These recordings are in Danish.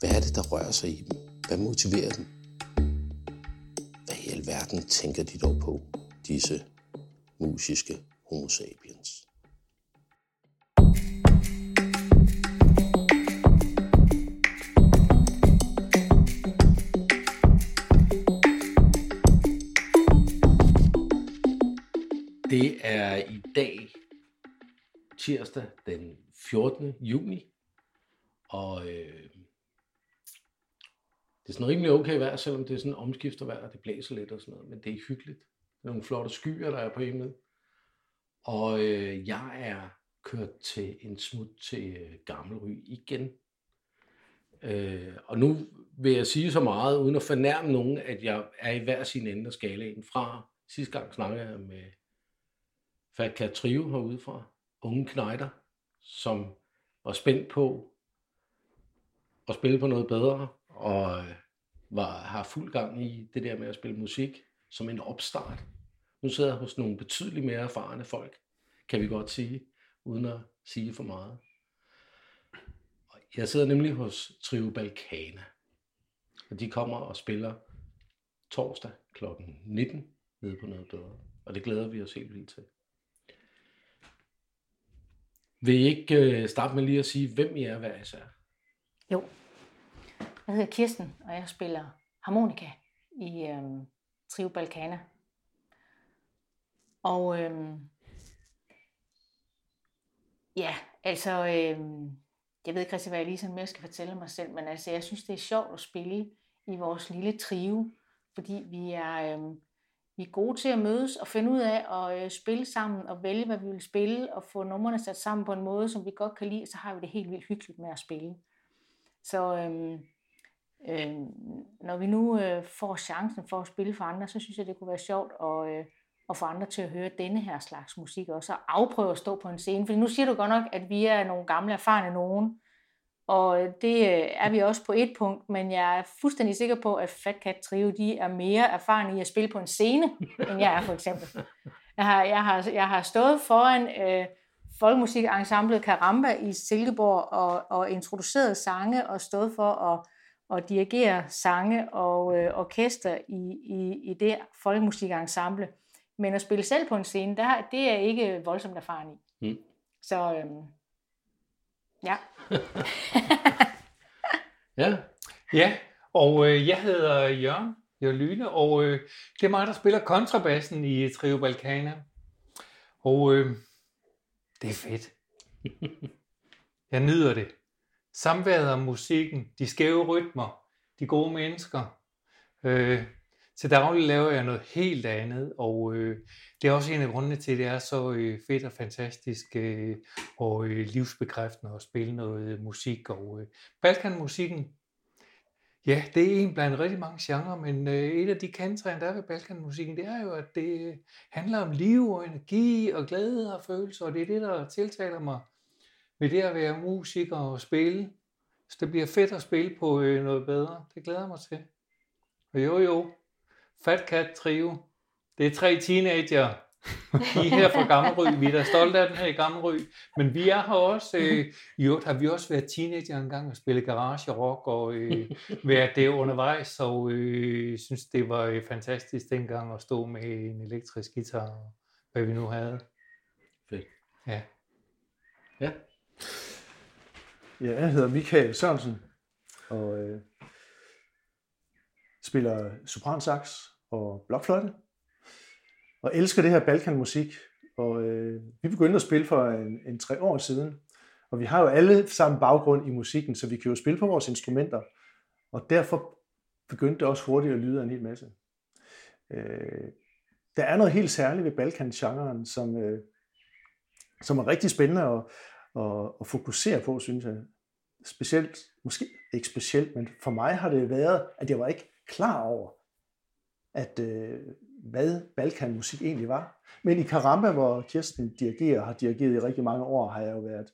Hvad er det, der rører sig i dem? Hvad motiverer dem? Hvad i alverden tænker de dog på, disse musiske homo sapiens? Det er i dag tirsdag den 14. juni, og øh, det er sådan rimelig okay vejr, selvom det er sådan omskifter vejr, og det blæser lidt og sådan noget, men det er hyggeligt. Det er nogle flotte skyer, der er på himlen. Og øh, jeg er kørt til en smut til øh, Gammelry igen. Øh, og nu vil jeg sige så meget, uden at fornærme nogen, at jeg er i hver sin ende af skalaen. Fra sidste gang snakkede jeg med Fat Cat Trio herude fra Unge Knejder, som var spændt på at spille på noget bedre, og øh, var, har fuld gang i det der med at spille musik som en opstart. Nu sidder jeg hos nogle betydeligt mere erfarne folk, kan vi godt sige, uden at sige for meget. Jeg sidder nemlig hos Trio Balkana, og de kommer og spiller torsdag kl. 19 nede på noget døre, og det glæder vi os helt vildt til. Vil I ikke øh, starte med lige at sige, hvem I er hver især? Jo. Jeg hedder Kirsten, og jeg spiller harmonika i øhm, Trio Balkana. Og øhm, ja, altså, øhm, jeg ved ikke rigtig, hvad jeg lige sådan mere skal fortælle mig selv, men altså, jeg synes, det er sjovt at spille i vores lille trio, fordi vi er, øhm, vi er gode til at mødes og finde ud af at øh, spille sammen og vælge, hvad vi vil spille og få numrene sat sammen på en måde, som vi godt kan lide, så har vi det helt vildt hyggeligt med at spille. Så øhm, Øh, når vi nu øh, får chancen for at spille for andre, så synes jeg, det kunne være sjovt at, øh, at få andre til at høre denne her slags musik også, og afprøve at stå på en scene. Fordi nu siger du godt nok, at vi er nogle gamle erfarne nogen, og øh, det øh, er vi også på et punkt, men jeg er fuldstændig sikker på, at Fat Cat Trio de er mere erfarne i at spille på en scene, end jeg er for eksempel. Jeg har, jeg har, jeg har stået foran øh, folkemusikensemblet Karamba i Silkeborg og, og introduceret sange og stået for at, at dirigere sange og øh, orkester i, i, i det folkemusikensemble. Men at spille selv på en scene, der, det er ikke voldsomt erfaren i. Mm. Så øhm, ja. ja. Ja, og øh, jeg hedder Jørgen Jørgen og øh, det er mig, der spiller kontrabassen i Trio Balkana. Og øh, det er fedt. Jeg nyder det. Samværet om musikken, de skæve rytmer, de gode mennesker. Øh, til daglig laver jeg noget helt andet, og øh, det er også en af grundene til, at det er så øh, fedt og fantastisk øh, og øh, livsbekræftende at spille noget øh, musik. Og øh, Balkanmusikken, ja, det er en blandt rigtig mange genrer, men øh, et af de kantræer, der er ved Balkanmusikken, det er jo, at det øh, handler om liv og energi og glæde og følelser, og det er det, der tiltaler mig ved det at være musiker og spille. Så det bliver fedt at spille på øh, noget bedre. Det glæder jeg mig til. Og jo jo, Fat Cat Trio. Det er tre teenager. De er her fra Gammelry. Vi er da stolte af den her i Gammelry. Men vi er her også. Øh, I øvrigt har vi også været teenager en gang og spille garage rock og øh, været det undervejs. Og øh, synes, det var øh, fantastisk dengang at stå med en elektrisk guitar hvad vi nu havde. Fedt. Ja. Ja. Ja, jeg hedder Michael Sørensen, og øh, spiller sopransax og blokfløjte, og elsker det her balkanmusik. Og øh, vi begyndte at spille for en, en tre år siden, og vi har jo alle sammen baggrund i musikken, så vi kan jo spille på vores instrumenter. Og derfor begyndte det også hurtigt at lyde en hel masse. Øh, der er noget helt særligt ved balkan som, øh, som er rigtig spændende og, at, at fokusere på, synes jeg. Specielt, måske ikke specielt, men for mig har det været, at jeg var ikke klar over, at øh, hvad Balkan-musik egentlig var. Men i Karamba, hvor Kirsten dirigerer, har dirigeret i rigtig mange år, har jeg jo været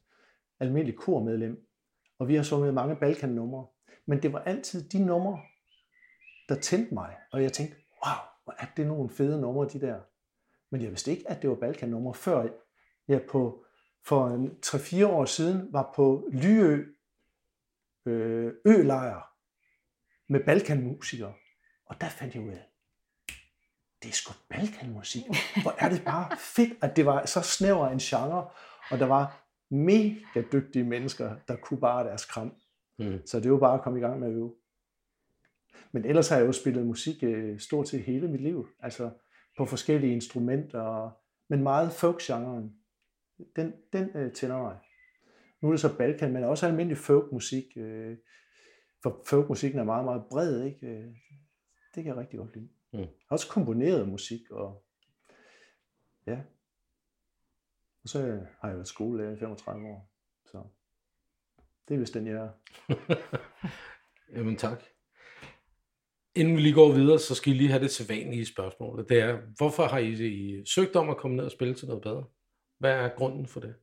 almindelig kormedlem. Og vi har sunget mange Balkan-numre. Men det var altid de numre, der tændte mig. Og jeg tænkte, wow, hvor er det nogle fede numre, de der. Men jeg vidste ikke, at det var Balkan-numre, før jeg på, for 3-4 år siden var på Lyø øh, ølejr med Balkanmusikere. Og der fandt jeg ud af, det er sgu Balkanmusik. Hvor er det bare fedt, at det var så snæver en genre, og der var mega dygtige mennesker, der kunne bare deres kram. Mm. Så det var bare at komme i gang med at øve. Men ellers har jeg jo spillet musik øh, stort set hele mit liv. Altså på forskellige instrumenter, men meget folk-genren. Den, den øh, tænder mig. Nu er det så Balkan, men også almindelig folkmusik. Øh, for folkmusikken er meget, meget bred. Ikke? Øh, det kan jeg rigtig godt lide. Mm. Også komponeret musik. Og, ja. og så har jeg været skolelærer i 35 år. Så det er vist den, jeg er. Jamen tak. Inden vi lige går videre, så skal I lige have det sædvanlige spørgsmål. Det er, hvorfor har I, I søgt om at komme ned og spille til noget bedre? Hvad er grunden for det?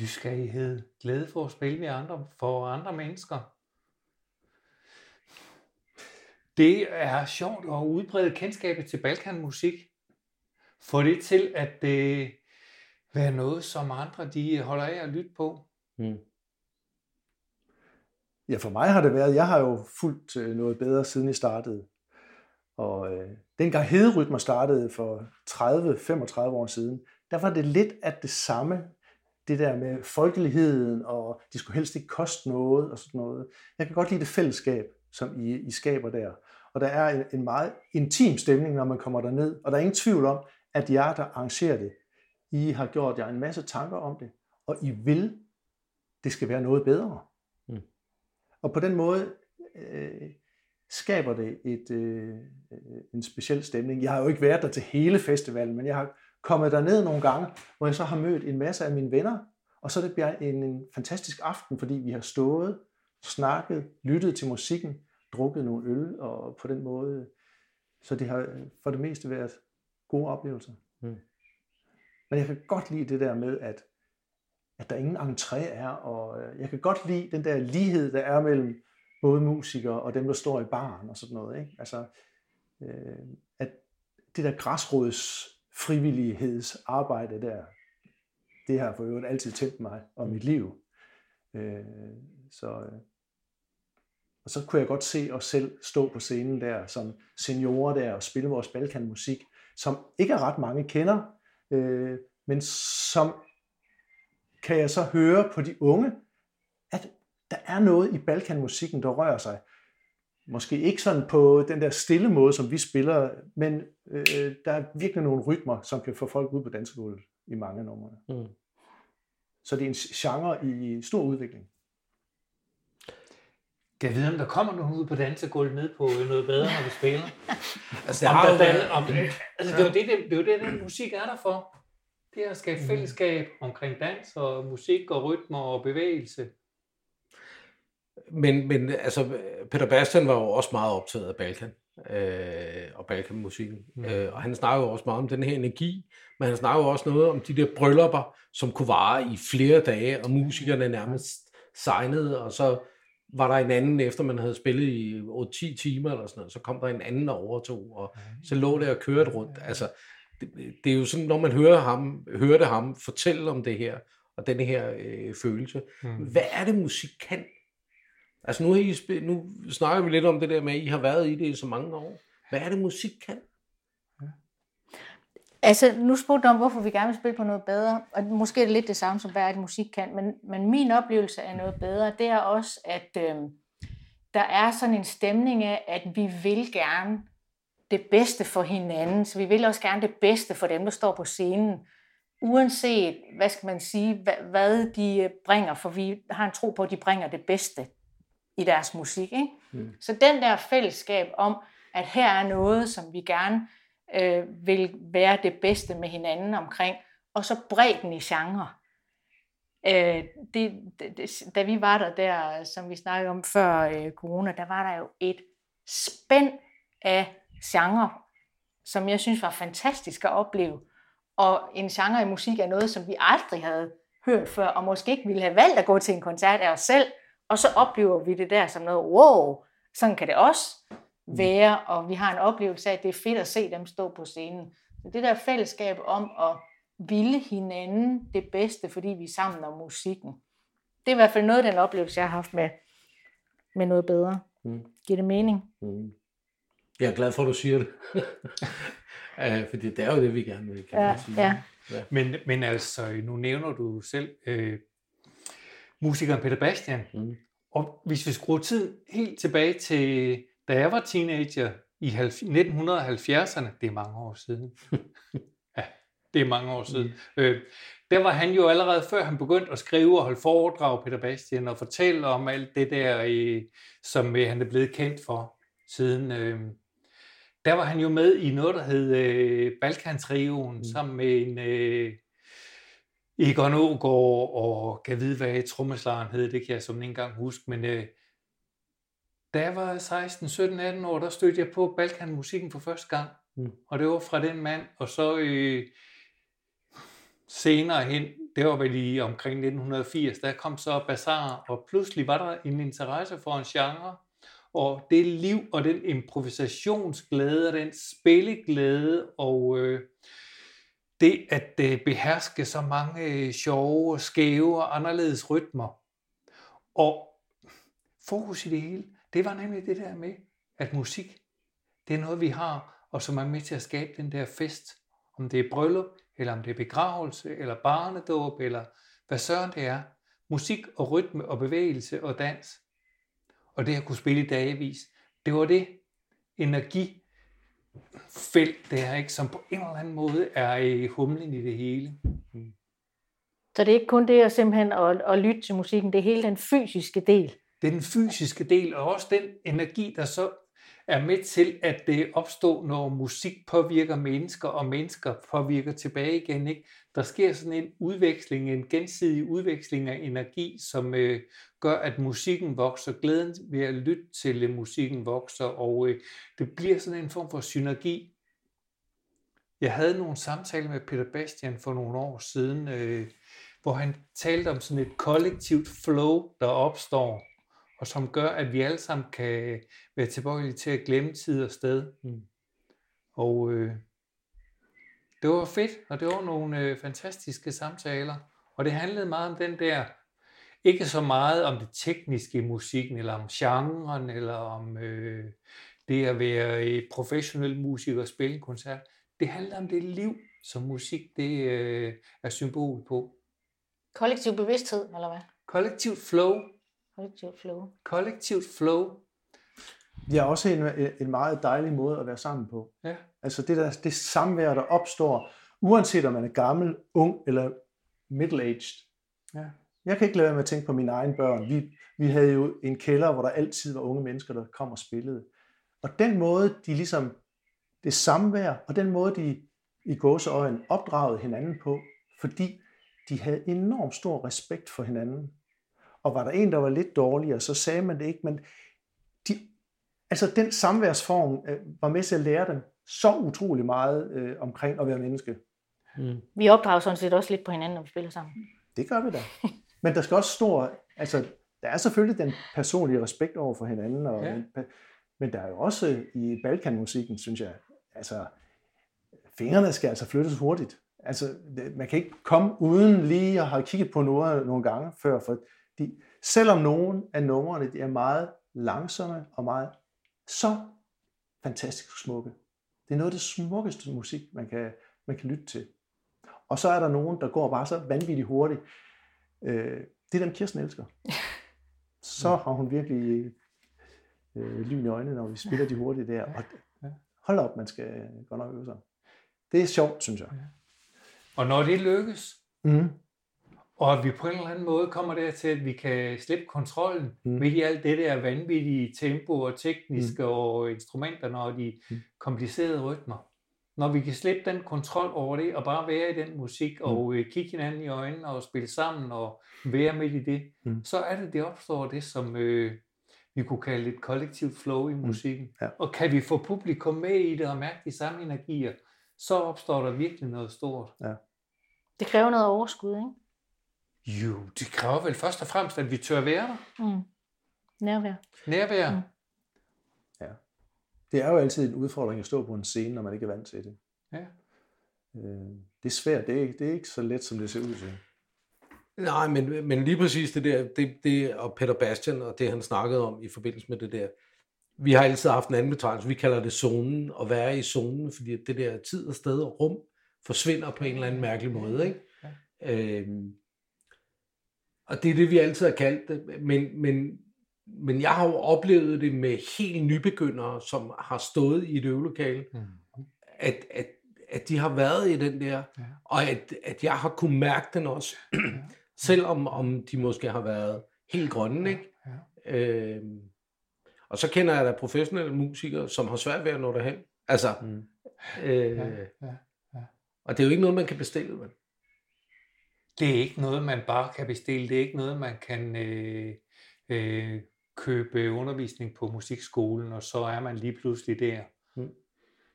Nysgerrighed, glæde for at spille med andre, for andre mennesker. Det er sjovt at udbrede kendskabet til balkanmusik. Få det til at det være noget, som andre de holder af at lytte på. Mm. Ja, for mig har det været, jeg har jo fulgt øh, noget bedre siden I startede. Og øh, dengang Hederytmer startede for 30-35 år siden, der var det lidt af det samme, det der med folkeligheden, og de skulle helst ikke koste noget, og sådan noget. Jeg kan godt lide det fællesskab, som I, I skaber der. Og der er en, en meget intim stemning, når man kommer derned, og der er ingen tvivl om, at jer, der arrangerer det, I har gjort jer en masse tanker om det, og I vil, det skal være noget bedre. Og på den måde øh, skaber det et, øh, en speciel stemning. Jeg har jo ikke været der til hele festivalen, men jeg har kommet der ned nogle gange, hvor jeg så har mødt en masse af mine venner, og så det bliver en, en fantastisk aften, fordi vi har stået, snakket, lyttet til musikken, drukket nogle øl, og på den måde, så det har for det meste været gode oplevelser. Mm. Men jeg kan godt lide det der med, at at der ingen entré er, og øh, jeg kan godt lide den der lighed, der er mellem både musikere og dem, der står i baren og sådan noget. Ikke? Altså, øh, at det der græsrods frivillighedsarbejde der, det har for øvrigt altid tændt mig og mit liv. Øh, så, øh, og så kunne jeg godt se os selv stå på scenen der som seniorer der og spille vores balkanmusik, som ikke er ret mange kender, øh, men som kan jeg så høre på de unge, der er noget i balkanmusikken, der rører sig. Måske ikke sådan på den der stille måde, som vi spiller, men øh, der er virkelig nogle rytmer, som kan få folk ud på dansegulvet i mange numre. Mm. Så det er en genre i stor udvikling. Kan jeg vide, om der kommer nogen ud på dansegulvet ned på noget bedre, når vi spiller? altså, det, om der, om, altså, det, er jo det, det, det er jo det, den musik er der for. Det er at skabe mm. fællesskab omkring dans og musik og rytmer og bevægelse. Men, men altså, Peter Bastian var jo også meget optaget af Balkan øh, og Balkanmusikken. Mm. Øh, og han snakker jo også meget om den her energi, men han snakker jo også noget om de der bryllupper, som kunne vare i flere dage, og musikerne nærmest signede, og så var der en anden, efter man havde spillet i 8-10 timer eller sådan noget, så kom der en anden og overtog, og så lå det og kørte rundt. Altså, det, det er jo sådan, når man hører ham, hørte ham fortælle om det her, og den her øh, følelse. Mm. Hvad er det, musik kan? Altså nu, I, nu snakker vi lidt om det der med, at I har været i det i så mange år. Hvad er det, musik kan? Altså, nu spurgte du om, hvorfor vi gerne vil spille på noget bedre, og måske er det lidt det samme, som hvad er det, musik kan, men, men min oplevelse af noget bedre, det er også, at, øh, der er sådan en stemning af, at vi vil gerne det bedste for hinanden, så vi vil også gerne det bedste for dem, der står på scenen, uanset, hvad skal man sige, hvad, hvad de øh, bringer, for vi har en tro på, at de bringer det bedste i deres musik. Ikke? Mm. Så den der fællesskab om, at her er noget, som vi gerne øh, vil være det bedste med hinanden omkring, og så bredden i genre. Øh, det, det, da vi var der, der, som vi snakkede om før øh, corona, der var der jo et spænd af genre, som jeg synes var fantastisk at opleve. Og en genre i musik er noget, som vi aldrig havde hørt før, og måske ikke ville have valgt at gå til en koncert af os selv, og så oplever vi det der som noget, wow, sådan kan det også være, og vi har en oplevelse af, at det er fedt at se dem stå på scenen. Så det der fællesskab om at ville hinanden det bedste, fordi vi er sammen om musikken. Det er i hvert fald noget af den oplevelse, jeg har haft med, med noget bedre. Mm. Giver det mening? Mm. Jeg er glad for, at du siger det. uh, fordi det er jo det, vi gerne vil, kan ja, sige. Ja. Ja. Men, men altså, nu nævner du selv øh, musikeren Peter Bastian. Mm. Og hvis vi skruer tid helt tilbage til, da jeg var teenager i 1970'erne, det er mange år siden. ja, det er mange år siden. Mm. Øh, der var han jo allerede før han begyndte at skrive og holde foredrag, Peter Bastian, og fortælle om alt det der, øh, som øh, han er blevet kendt for siden. Øh, der var han jo med i noget, der hed øh, Balkan-trioen, mm. sammen med en øh, Egon Ågaard, og kan vide, hvad trommeslageren hed, det kan jeg som ikke engang huske, men øh, da jeg var 16, 17, 18 år, der stødte jeg på Balkan-musikken for første gang, mm. og det var fra den mand, og så øh, senere hen, det var vel i omkring 1980, der kom så Bazaar, og pludselig var der en interesse for en genre, og det liv og den improvisationsglæde og den spilleglæde og øh, det at øh, beherske så mange øh, sjove, skæve og anderledes rytmer. Og fokus i det hele, det var nemlig det der med, at musik, det er noget vi har, og som er med til at skabe den der fest. Om det er bryllup, eller om det er begravelse, eller barnedåb, eller hvad søren det er. Musik og rytme og bevægelse og dans og det at kunne spille i dagevis, det var det energi, energifelt der, ikke, som på en eller anden måde er i humlen i det hele. Mm. Så det er ikke kun det at simpelthen at, at lytte til musikken, det er hele den fysiske del. Det er den fysiske del, og også den energi, der så er med til, at det opstår, når musik påvirker mennesker, og mennesker påvirker tilbage igen. Ikke? Der sker sådan en udveksling, en gensidig udveksling af energi, som øh, gør, at musikken vokser, glæden ved at lytte til musikken vokser, og øh, det bliver sådan en form for synergi. Jeg havde nogle samtaler med Peter Bastian for nogle år siden, øh, hvor han talte om sådan et kollektivt flow, der opstår, og som gør, at vi alle sammen kan være tilbøjelige til at glemme tid og sted. Mm. Og øh, det var fedt, og det var nogle øh, fantastiske samtaler. Og det handlede meget om den der, ikke så meget om det tekniske i musikken, eller om genren, eller om øh, det at være professionel musiker og spille en koncert. Det handlede om det liv, som musik det øh, er symbol på. Kollektiv bevidsthed, eller hvad? Kollektivt flow. Kollektivt flow. Kollektivt flow. Det er også en, en meget dejlig måde at være sammen på. Ja. Altså det, der, det samvær, der opstår, uanset om man er gammel, ung eller middle-aged. Ja. Jeg kan ikke lade være med at tænke på mine egne børn. Vi, vi havde jo en kælder, hvor der altid var unge mennesker, der kom og spillede. Og den måde, de ligesom, det samvær, og den måde, de i gåseøjen opdragede hinanden på, fordi de havde enormt stor respekt for hinanden. Og var der en, der var lidt dårligere, så sagde man det ikke, men de, altså den samværsform øh, var med til at lære dem så utrolig meget øh, omkring at være menneske. Mm. Vi opdrager sådan set også lidt på hinanden, når vi spiller sammen. Det gør vi da. Men der skal også stor, altså der er selvfølgelig den personlige respekt over for hinanden, og, ja. men der er jo også i Balkanmusikken, synes jeg, altså fingrene skal altså flyttes hurtigt. Altså, man kan ikke komme uden lige at have kigget på noget nogle gange før, for de, selvom nogle af numrene de er meget langsomme og meget så fantastisk smukke. Det er noget af det smukkeste musik, man kan, man kan lytte til. Og så er der nogen, der går bare så vanvittigt hurtigt. Øh, det er dem, Kirsten elsker. Så har hun virkelig øh, lyn i øjnene, når vi spiller de hurtige der. Og hold op, man skal godt nok øve sig. Det er sjovt, synes jeg. Og når det lykkes, Mm. og at vi på en eller anden måde kommer dertil, at vi kan slippe kontrollen Mm. midt i alt det der vanvittige tempo og tekniske mm. og instrumenterne og de komplicerede rytmer. Når vi kan slippe den kontrol over det og bare være i den musik Mm. og øh, kigge hinanden i øjnene og spille sammen og være midt i det, Mm. så er det, det opstår det, som øh, vi kunne kalde et kollektivt flow i musikken. Mm. Ja. Og kan vi få publikum med i det og mærke de samme energier, så opstår der virkelig noget stort. Det kræver noget overskud, ikke? Jo, det kræver vel først og fremmest, at vi tør være der. Mm. Nærvær. Nærvær. Mm. Det er jo altid en udfordring at stå på en scene, når man ikke er vant til det. Ja. Øh, det er svært. Det er, ikke, det er ikke så let, som det ser ud til. Nej, men, men lige præcis det der, det, det, og Peter Bastian og det, han snakkede om i forbindelse med det der, vi har altid haft en anden betegnelse, vi kalder det zonen, at være i zonen, fordi det der tid og sted og rum forsvinder på en eller anden mærkelig måde, ikke? Øhm, og det er det, vi altid har kaldt det, men, men, men jeg har jo oplevet det med helt nybegyndere, som har stået i et øvelokale, Mm. at, at, at de har været i den der, Ja. og at, at jeg har kunne mærke den også, selvom om de måske har været helt grønne, ikke? Ja. Øhm, og så kender jeg da professionelle musikere, som har svært ved at nå derhen. Altså, Mm. øh, Ja, ja, ja. og det er jo ikke noget, man kan bestille, vel? Det er ikke noget, man bare kan bestille. Det er ikke noget, man kan øh, øh, købe undervisning på musikskolen, og så er man lige pludselig der. Mm.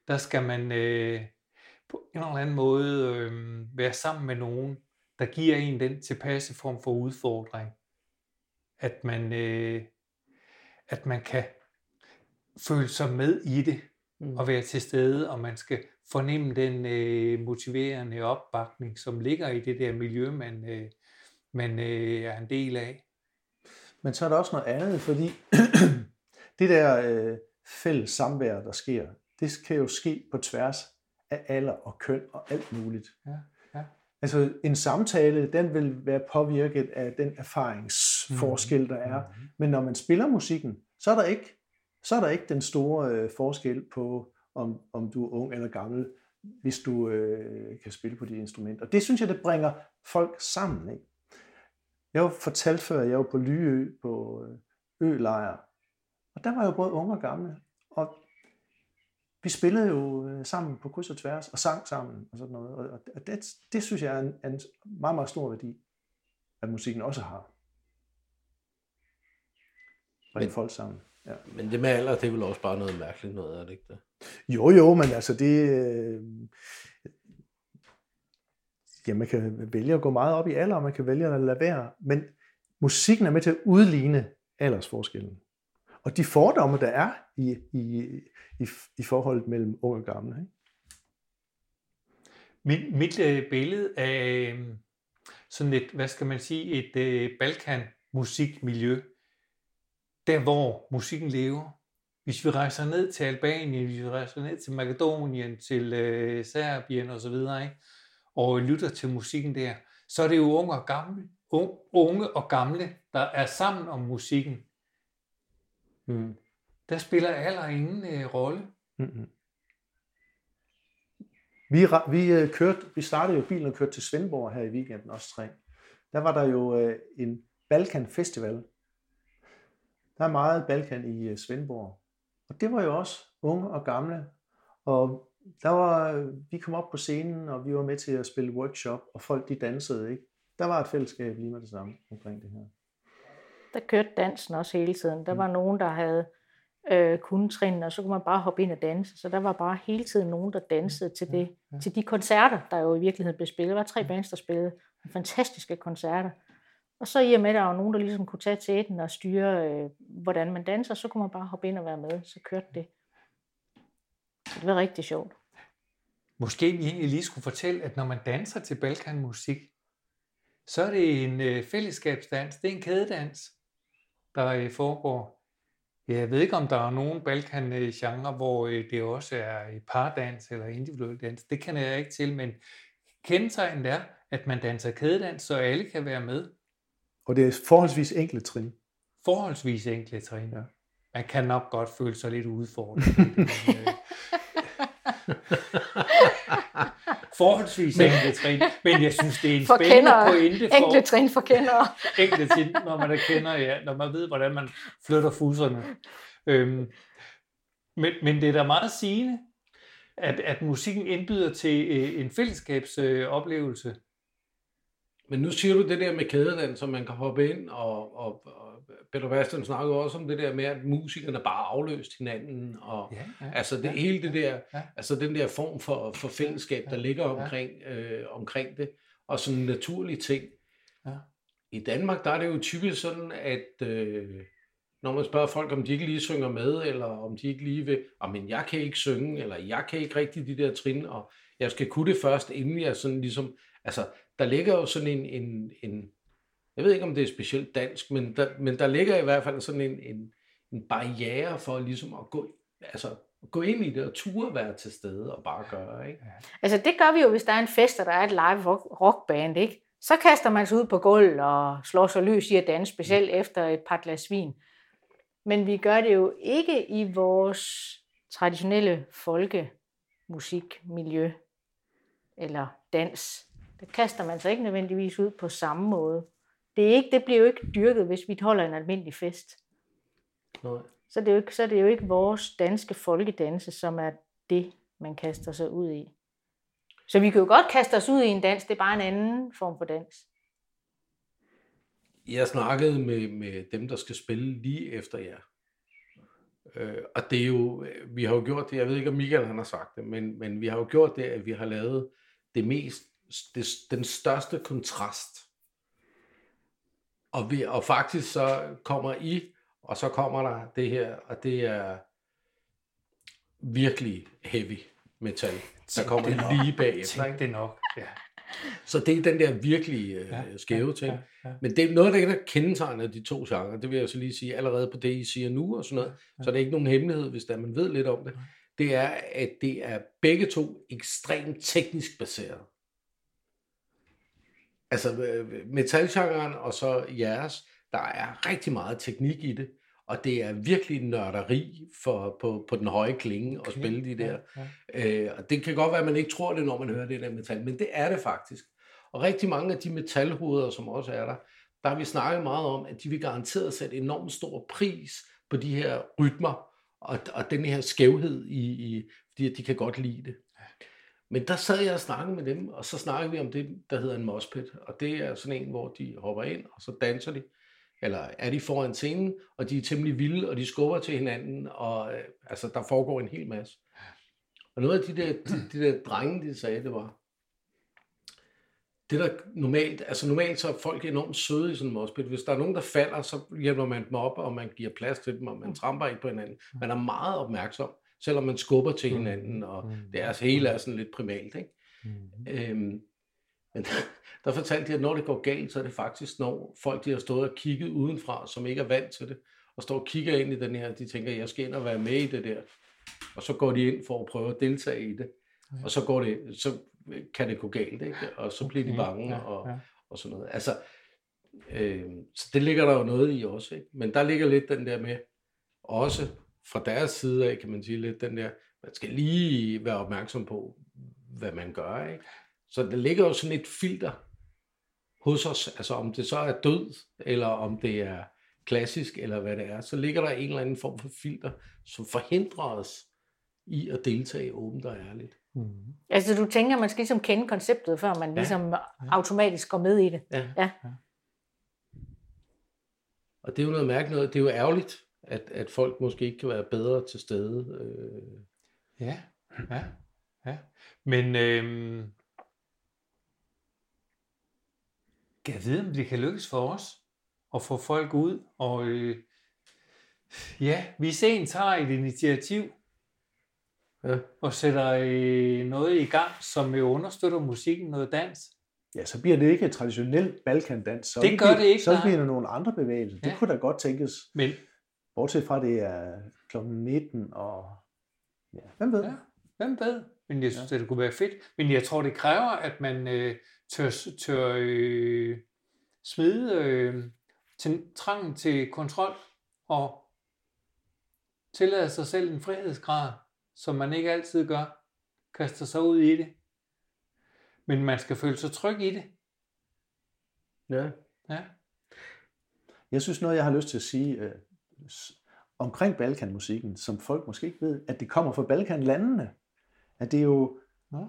Der skal man øh, på en eller anden måde øh, være sammen med nogen, der giver en den tilpasse form for udfordring. At man, øh, at man kan føle sig med i det Mm. og være til stede, og man skal fornemme den øh, motiverende opbakning, som ligger i det der miljø, man, øh, man øh, er en del af. Men så er der også noget andet, fordi det der øh, fælles samvær, der sker, det kan jo ske på tværs af alder og køn og alt muligt. Ja, ja. Altså en samtale, den vil være påvirket af den erfaringsforskel, der er. Mhm. Men når man spiller musikken, så er der ikke, så er der ikke den store øh, forskel på, om, om du er ung eller gammel, hvis du øh, kan spille på de instrumenter. Det synes jeg, det bringer folk sammen. Ikke? Jeg har fortalt før, at jeg var på Lyø på øh, ølejr, og der var jo både unge og gamle, og vi spillede jo øh, sammen på kryds og tværs, og sang sammen og sådan noget, og, det, det synes jeg er en, en meget, meget stor værdi, at musikken også har. Bringe folk sammen. Ja. Men det med alder, det er vel også bare noget mærkeligt noget, er det ikke det? Jo, jo, men altså det... Øh, ja, man kan vælge at gå meget op i alder, og man kan vælge at lade være. Men musikken er med til at udligne aldersforskellen. Og de fordomme, der er i, i, i, i forholdet mellem unge og gamle. Ikke? Mit, mit øh, billede af øh, sådan et, hvad skal man sige, et øh, Balkan-musikmiljø, der hvor musikken lever. Hvis vi rejser ned til Albanien, hvis vi rejser ned til Makedonien, til øh, Serbien osv., ikke? Og lytter til musikken der, så er det jo unge og gamle, unge, og gamle, der er sammen om musikken. Mm. Der spiller alder ingen øh, rolle. Mm-hmm. Vi, vi, øh, kørte, vi startede jo bilen og kørte til Svendborg her i weekenden, også tre. Der var der jo øh, en Balkan Festival. Der er meget Balkan i øh, Svendborg. Og det var jo også unge og gamle. Og der var, vi kom op på scenen, og vi var med til at spille workshop, og folk de dansede, ikke? Der var et fællesskab lige med det samme omkring det her. Der kørte dansen også hele tiden. Der var nogen, der havde øh, trinene, og så kunne man bare hoppe ind og danse. Så der var bare hele tiden nogen, der dansede til, det, til de koncerter, der jo i virkeligheden blev spillet. Der var tre bands, der spillede fantastiske koncerter. Og så i og med, at der var nogen, der ligesom kunne tage tæten og styre, øh, hvordan man danser, så kunne man bare hoppe ind og være med. Så kørte det. Så det var rigtig sjovt. Måske vi egentlig lige skulle fortælle, at når man danser til Balkanmusik, så er det en øh, fællesskabsdans, det er en kædedans, der øh, foregår. Jeg ved ikke, om der er nogen Balkan-genre, hvor øh, det også er pardans eller individuel dans. Det kender jeg ikke til, men kendetegnet er, at man danser kædedans, så alle kan være med. Og det er forholdsvis enkle trin. Forholdsvis enkle trin. Ja. man kan nok godt føle sig lidt udfordret. Men, forholdsvis enkle trin, men jeg synes, det er en For spændende pointe for Enkle trin for kendere. enkelte trin, når man er kender, ja, når man ved, hvordan man flytter fusserne. Øhm, men, men det er da meget sigende, at, at musikken indbyder til øh, en fællesskabsoplevelse. Øh. Men nu siger du det der med kædedans, så man kan hoppe ind, og, og, og Peter Bastian snakker jo også om det der med, at musikerne bare afløst hinanden, og Ja, ja, altså det ja, hele det der, ja. altså den der form for, for fællesskab, der ligger omkring, øh, omkring det, og sådan naturlige ting. Ja. I Danmark, der er det jo typisk sådan, at øh, når man spørger folk, om de ikke lige synger med, eller om de ikke lige vil, "Ah, men jeg kan ikke synge, eller jeg kan ikke rigtig de der trin, og jeg skal kunne det først, inden jeg sådan ligesom, altså der ligger jo sådan en, en, en jeg ved ikke om det er specielt dansk, men der, men der ligger i hvert fald sådan en, en, en barriere for ligesom at gå, altså, gå ind i det og ture være til stede og bare gøre, ikke? Altså det gør vi jo, hvis der er en fest, og der er et live rock- rockband, ikke? Så kaster man sig ud på gulvet og slår sig løs i at danse, specielt efter et par glas vin. Men vi gør det jo ikke i vores traditionelle folkemusikmiljø eller dans. Der kaster man sig ikke nødvendigvis ud på samme måde. Det, er ikke, det bliver jo ikke dyrket, hvis vi holder en almindelig fest. Nej. Så er det jo ikke, så er det jo ikke vores danske folkedanse, som er det, man kaster sig ud i. Så vi kan jo godt kaste os ud i en dans, det er bare en anden form for dans. Jeg snakkede med, med dem, der skal spille lige efter jer. Øh, og det er jo, vi har jo gjort det, jeg ved ikke om Michael han har sagt det, men, men vi har jo gjort det, at vi har lavet det mest, det, den største kontrast. Og, vi, og faktisk så kommer I, og så kommer der det her, og det er virkelig heavy metal, der Tænk kommer det nok. lige bagefter. Tænk det nok. Ja. Så det er den der virkelig øh, Ja, skæve ja, ting. ja, ja. Men det er noget, der der kendetegner de to genrer. Det vil jeg så lige sige allerede på det, I siger nu og sådan noget. Så det er ikke nogen hemmelighed, hvis der man ved lidt om det. Det er, at det er begge to ekstremt teknisk baseret. Altså øh, metalgenren og så jeres, der er rigtig meget teknik i det. Og det er virkelig nørderi for, på, på den høje klinge at spille de der. Ja, ja. Øh, og det kan godt være, at man ikke tror det, når man hører det der metal, men det er det faktisk. Og rigtig mange af de metalhoveder, som også er der, der har vi snakket meget om, at de vil garanteret sætte enormt stor pris på de her rytmer, og, og den her skævhed i, i fordi de kan godt lide det. Men der sad jeg og snakkede med dem, og så snakkede vi om det, der hedder en moshpit, og det er sådan en, hvor de hopper ind, og så danser de, eller er de foran scenen, og de er temmelig vilde, og de skubber til hinanden, og øh, altså, der foregår en hel masse. Og noget af de der, de, de der drenge, de sagde, det var, det der normalt, altså normalt så er folk enormt søde i sådan en moshpit. Hvis der er nogen, der falder, så hjælper man dem op, og man giver plads til dem, og man tramper ikke på hinanden. Man er meget opmærksom, selvom man skubber til hinanden, og deres hele er sådan lidt primalt, ikke? Øhm, men der, der fortalte de, at når det går galt, så er det faktisk, når folk de har stået og kigget udenfra, som ikke er vant til det, og står og kigger ind i den her, de tænker, jeg skal ind og være med i det der. Og så går de ind for at prøve at deltage i det. Og så går det, så kan det gå galt, ikke? Og så bliver de bange Ja, og, ja. og sådan noget. Altså, øh, så det ligger der jo noget i også, ikke? Men der ligger lidt den der med, også fra deres side af, kan man sige lidt den der, man skal lige være opmærksom på, hvad man gør, ikke? Så der ligger jo sådan et filter hos os, altså om det så er død, eller om det er klassisk, eller hvad det er, så ligger der en eller anden form for filter, som forhindrer os i at deltage åbent og ærligt. Mm. Altså du tænker, man skal ligesom kende konceptet, før man Ja. ligesom automatisk går med i det. Ja. Ja. Og det er jo noget mærkeligt noget. Det er jo ærgerligt, at, at folk måske ikke kan være bedre til stede. Øh, Ja, ja, ja. Men kan jeg vide, om det kan lykkes for os at få folk ud og øh, ja, vi en tager et initiativ ja. og sætter øh, noget i gang, som jo understøtter musikken, noget dans. Ja, så bliver det ikke traditionelt balkandans. Så Det gør det ikke, Så bliver det nogle andre bevægelser. Det Ja. kunne da godt tænkes, Men bortset fra det er kl. 19 og... Ja, hvem ved? Ja. Hvem ved? Men jeg synes, ja. det kunne være fedt. Men jeg tror, det kræver, at man øh, tør, tør øh, smide øh, til, trangen til kontrol og tillader sig selv en frihedsgrad, som man ikke altid gør, kaster sig ud i det. Men man skal føle sig tryg i det. Ja. Ja. Jeg synes noget, jeg har lyst til at sige øh, omkring Balkanmusikken, som folk måske ikke ved, at det kommer fra Balkanlandene. At det er jo, Nå,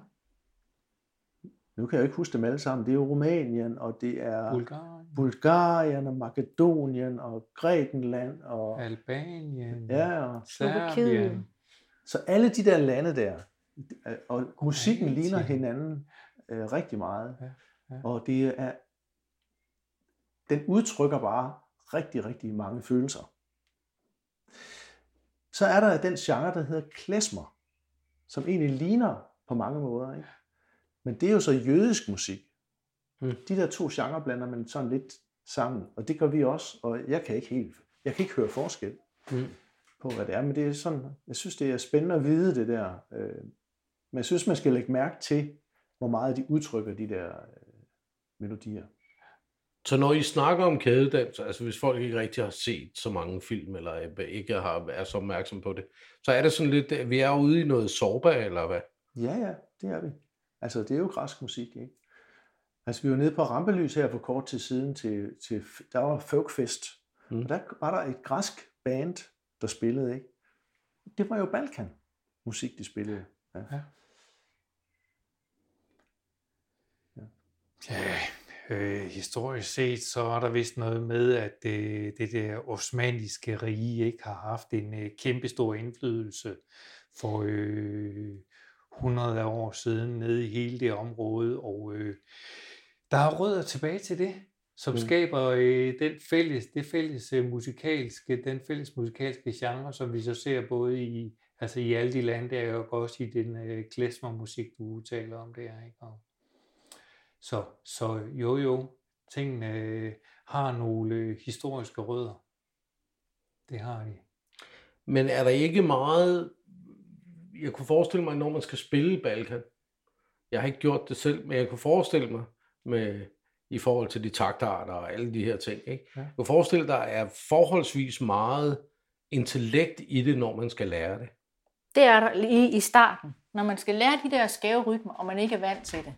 nu kan jeg jo ikke huske dem alle sammen, det er jo Rumænien, og det er Bulgarien, Bulgarien, og Makedonien, og Grækenland, og, Albanien, ja, og Serbien. Så alle de der lande der, og musikken ligner hinanden øh, rigtig meget. Ja, ja. Og det er, den udtrykker bare rigtig, rigtig mange følelser. Så er der den genre, der hedder klezmer, som egentlig ligner på mange måder. Ikke? Men det er jo så jødisk musik. Mm. De der to genrer blander man sådan lidt sammen, og det gør vi også, og jeg kan ikke helt, jeg kan ikke høre forskel Mm. på, hvad det er, men det er sådan, jeg synes, det er spændende at vide det der. Øh, men jeg synes, man skal lægge mærke til, hvor meget de udtrykker de der øh, melodier. Så når I snakker om kædedans, altså hvis folk ikke rigtig har set så mange film, eller ikke har, er så opmærksom på det, så er det sådan lidt, at vi er ude i noget sårbar, eller hvad? Ja, ja, det er vi. Altså, det er jo græsk musik, ikke? Altså, vi var nede på Rampelys her for kort tid siden til, til der var folkfest, mm. og der var der et græsk band, der spillede, ikke? Det var jo Balkan musik, de spillede. Ja. Ja. Ja, øh, historisk set, så er der vist noget med, at øh, det der osmaniske rige ikke har haft en øh, kæmpestor indflydelse for øh, 100 af år siden nede i hele det område, og øh, der er rødder tilbage til det, som Mm. skaber øh, den fælles, det fælles øh, musikalske, den fælles musikalske genre, som vi så ser både i, altså i alle de lande, der og også i den øh, klezmermusik, du taler om der, ikke? Og, så, så jo jo, tingene øh, har nogle øh, historiske rødder. Det har de. Men er der ikke meget... Jeg kunne forestille mig, når man skal spille i Balkan, jeg har ikke gjort det selv, men jeg kunne forestille mig, med, i forhold til de taktarter og alle de her ting, ikke? Ja. jeg kunne forestille dig, at der er forholdsvis meget intellekt i det, når man skal lære det. Det er der i, i starten. Når man skal lære de der skæve rytmer, og man ikke er vant til det,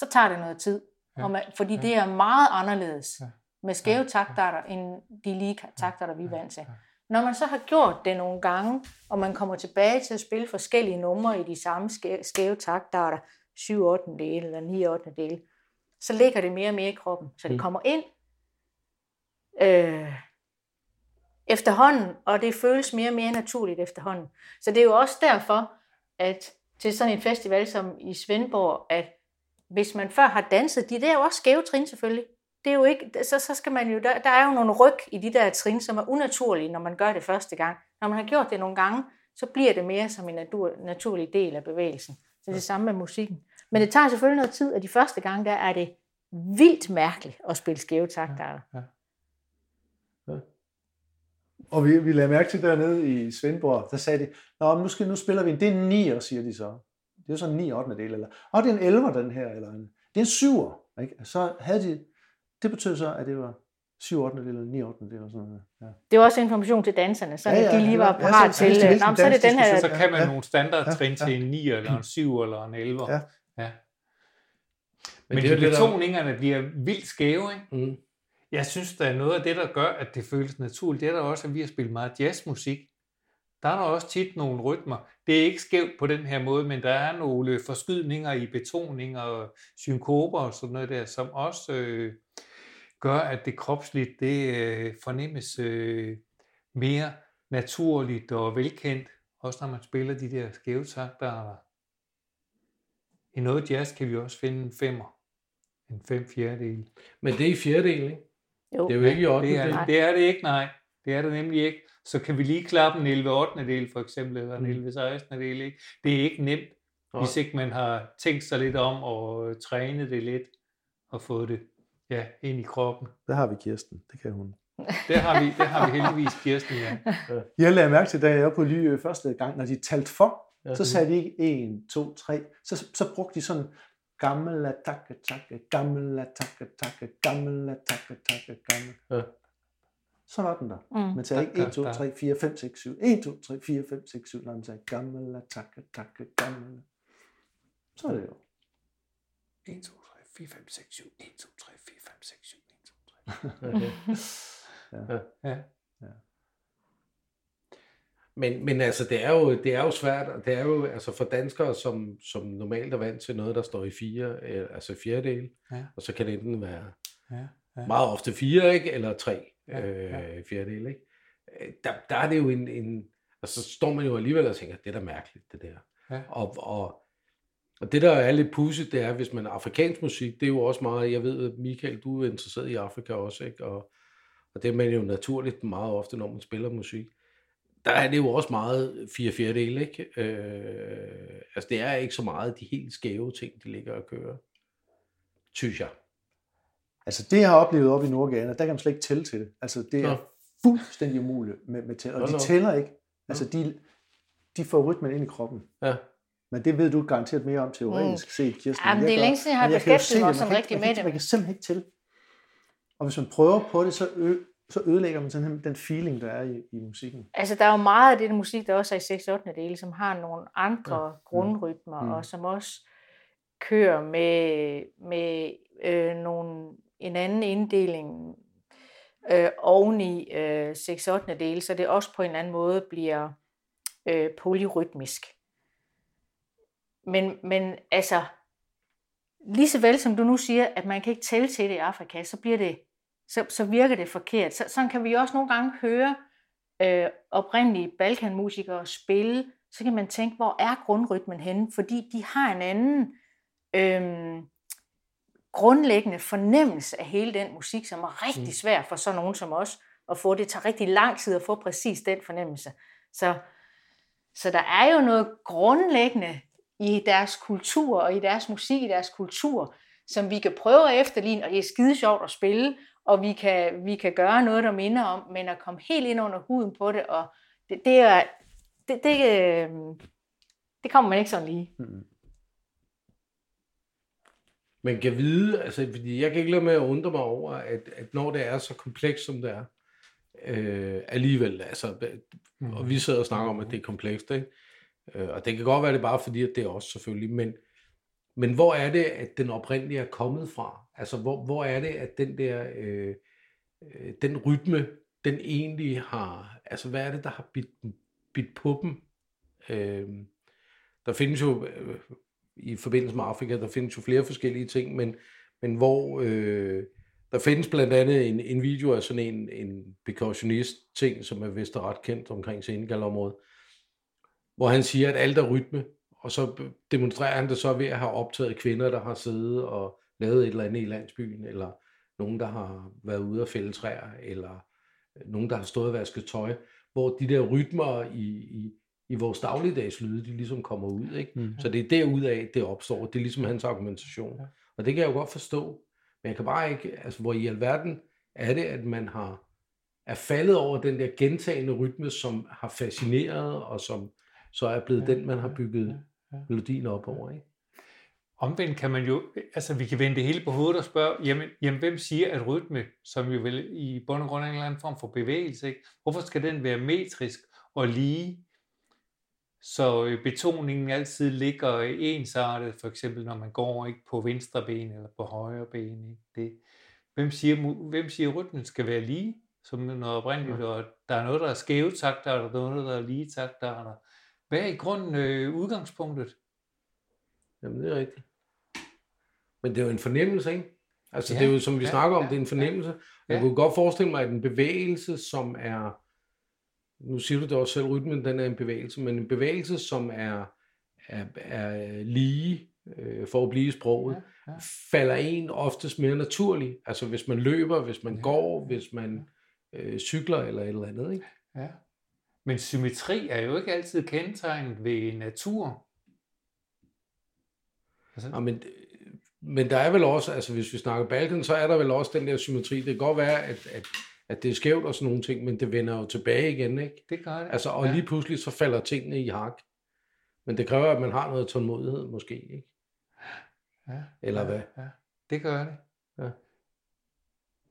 så tager det noget tid. Ja. Og man, fordi Ja. det er meget anderledes Ja. med skæve Ja. taktarter, end de lige taktarter, vi er vant til. Når man så har gjort det nogle gange, og man kommer tilbage til at spille forskellige numre i de samme skæve, taktarter, 7 8 dele eller 9 8 dele, så ligger det mere og mere i kroppen. Så det Mm. kommer ind øh, efterhånden, og det føles mere og mere naturligt efterhånden. Så det er jo også derfor, at til sådan en festival som i Svendborg, at hvis man før har danset, de det er jo også skæve trin selvfølgelig. Det er jo ikke, så, så skal man jo, der, der er jo nogle ryg i de der trin, som er unaturlige, når man gør det første gang. Når man har gjort det nogle gange, så bliver det mere som en natur, naturlig del af bevægelsen. Så det er det samme med musikken. Men det tager selvfølgelig noget tid, og de første gange, der er det vildt mærkeligt at spille skæve taktarter. Og vi, vi lagde mærke til dernede i Svendborg, der sagde de, Nå, nu, skal, nu spiller vi en, det er en 9'er, siger de så. Det er sådan en 9 8. del, eller, og det er en 11'er, den her, eller en, det er en 7'er. Ikke? Så havde de, det betød så, at det var 7 8. del, eller 9 8. del, eller sådan noget. Ja. Det var også information til danserne, så Ja, ja, ja, ja, de lige var ja, parat så- så til, de, øh, Nå, men så er det den her, Så kan man Ja. nogle standardtrin Ja, til en 9 eller en 7 eller en 11. Ja. ja. Men Men, det de det, der- betoningerne bliver vildt skæve, ikke? Mm. Jeg synes, der er noget af det, der gør, at det føles naturligt. Det er der også, at vi har spillet meget jazzmusik. Der er der også tit nogle rytmer. Det er ikke skævt på den her måde, men der er nogle forskydninger i betoninger og synkoper og sådan noget der, som også øh, gør, at det kropsligt det øh, fornemmes øh, mere naturligt og velkendt. Også når man spiller de der skæve takter. I noget jazz kan vi også finde en femmer. En fem fjerdedel. Men det er i fjerdedel, ikke? Jo. Det er jo ikke i 8. Det er, det er det ikke, nej. Det er det nemlig ikke. Så kan vi lige klappe en 11 8. del for eksempel, eller en Mm. 11 16. del. Ikke? Det er ikke nemt, Nå. hvis ikke man har tænkt sig lidt om og trænet det lidt og fået det ja, ind i kroppen. Der har vi Kirsten, det kan hun. Det har vi, det har vi heldigvis, Kirsten, ja. Jeg lagde mærke til, da jeg var på Lyø første gang, når de talte for, Ja. så sagde de ikke 1, 2, 3. Så, så brugte de sådan gammel attakke, takke, gammel attakke, takke, gammel attakke, takke, gammel. Ja. Så var den der. Mm. Man sagde ikke 1, tak, 2, tak. 3, 4, 5, 6, 7. 1, 2, 3, 4, 5, 6, 7. Når man sagde gammel, takke, takke, gammel. Så er det jo. 1, 2, 3, 4, 5, 6, 7. 1, 2, 3, 4, 5, 6, 7. 1, 2, 3. Ja. Men, men altså, det er, jo, det er jo svært, og det er jo altså for danskere, som, som normalt er vant til noget, der står i fire, øh, altså fjerdedel, Ja. og så kan det enten være Ja. Ja. meget ofte fire, ikke? eller tre Ja, øh, ja. fjerdedel. Ikke? Øh, Der, der er det jo en, en, og så står man jo alligevel og tænker, det er da mærkeligt, det der. Ja. Og, og, og det, der er lidt pudsigt, det er, hvis man afrikansk musik, det er jo også meget, jeg ved, Michael, du er interesseret i Afrika også, ikke? Og, og det er man jo naturligt meget ofte, når man spiller musik. Der er det jo også meget fire fjerdedele, ikke? Øh, altså, det er ikke så meget de helt skæve ting, de ligger og kører. Synes jeg. Altså det, jeg har oplevet oppe i Nordgana, der kan man slet ikke tælle til det. Altså det er fuldstændig umuligt med, med tælle. Og de tæller ikke. Altså de, de får rytmen ind i kroppen. Ja. Men det ved du garanteret mere om teoretisk mm. set, Kirsten. Jamen, det er længe siden, jeg har beskæftiget mig sådan rigtig med kan, det. Man kan simpelthen ikke tælle. Og hvis man prøver på det, så, ø, så ødelægger man sådan den feeling, der er i, i musikken. Altså, der er jo meget af det musik, der også er i 6 8 dele, som har nogle andre ja. grundrytmer, Mm. mm. og som også kører med, med øh, nogle, en anden inddeling øh, oveni øh, 6 8 dele, så det også på en anden måde bliver øh, polyrytmisk. Men, men altså, lige så vel som du nu siger, at man kan ikke tælle til det i Afrika, så bliver det så, så virker det forkert. Så, sådan kan vi også nogle gange høre øh, oprindelige balkanmusikere spille, så kan man tænke, hvor er grundrytmen henne? Fordi de har en anden øh, grundlæggende fornemmelse af hele den musik, som er rigtig svær for sådan nogen som os at få. Det tager rigtig lang tid at få præcis den fornemmelse. Så, så der er jo noget grundlæggende i deres kultur og i deres musik, i deres kultur, som vi kan prøve at efterligne, og det er skide sjovt at spille, og vi kan, vi kan gøre noget, der minder om, men at komme helt ind under huden på det, og det, det er, det, det, øh, det kommer man ikke sådan lige. Man kan vide, altså, fordi jeg kan ikke lade med at undre mig over, at, at når det er så komplekst, som det er, øh, alligevel, altså, Mm. og vi sidder og snakker om, at det er komplekst, ikke? Øh, og det kan godt være, det er bare fordi, at det er også selvfølgelig, men, men hvor er det, at den oprindelige er kommet fra? Altså, hvor, hvor er det, at den der, øh, øh, den rytme, den egentlig har, altså, hvad er det, der har bidt, bidt på dem? Øh, der findes jo, øh, i forbindelse med Afrika, der findes jo flere forskellige ting, men, men hvor øh, der findes blandt andet en, en video af sådan en, en percussionist ting, som er vist ret kendt omkring Senegal-området, hvor han siger, at alt er rytme, og så demonstrerer han det så ved at have optaget kvinder, der har siddet og lavet et eller andet i landsbyen, eller nogen, der har været ude og fælde træer, eller nogen, der har stået og vasket tøj, hvor de der rytmer i, i, i vores dagligdags lyde, de ligesom kommer ud. Ikke? Mm. Så det er derudaf, det opstår. Det er ligesom hans argumentation. Ja. Og det kan jeg jo godt forstå. Men jeg kan bare ikke, altså hvor i alverden er det, at man har er faldet over den der gentagende rytme, som har fascineret, og som så er blevet Ja, den, man har bygget ja, ja. melodien op over. Ikke? Omvendt kan man jo, altså vi kan vende det hele på hovedet og spørge, jamen, jamen hvem siger, at rytme, som jo vel i bund og grund er en eller anden form for bevægelse, ikke? hvorfor skal den være metrisk og lige, så øh, betoningen altid ligger ensartet, for eksempel når man går ikke på venstre ben eller på højre ben. Ikke? Det, hvem, siger, hvem siger, at rytmen skal være lige, som noget oprindeligt, og der er noget, der er skæve takter, og der er noget, der er lige takter. og Der. Hvad er i grunden øh, udgangspunktet? Jamen, det er rigtigt. Men det er jo en fornemmelse, ikke? Altså, Ja, det er jo, som vi ja, snakker om, ja, det er en fornemmelse. Jeg ja. kunne godt forestille mig, at en bevægelse, som er, nu siger du det også selv, rytmen, den er en bevægelse, men en bevægelse, som er, er, er lige, øh, for at blive i sproget, Ja, ja. falder en oftest mere naturligt. Altså, hvis man løber, hvis man Ja. går, hvis man øh, cykler eller et eller andet, ikke? Ja. Men symmetri er jo ikke altid kendetegnet ved natur. Altså, Ja, men, men der er vel også, altså hvis vi snakker Balkan, så er der vel også den der symmetri. Det kan godt være, at, at, at det er skævt og sådan nogle ting, men det vender jo tilbage igen, ikke? det gør det. Altså, og ja. lige pludselig så falder tingene i hak. Men det kræver, at man har noget tålmodighed måske, ikke? ja. Eller ja, hvad? Ja, det gør det. Ja.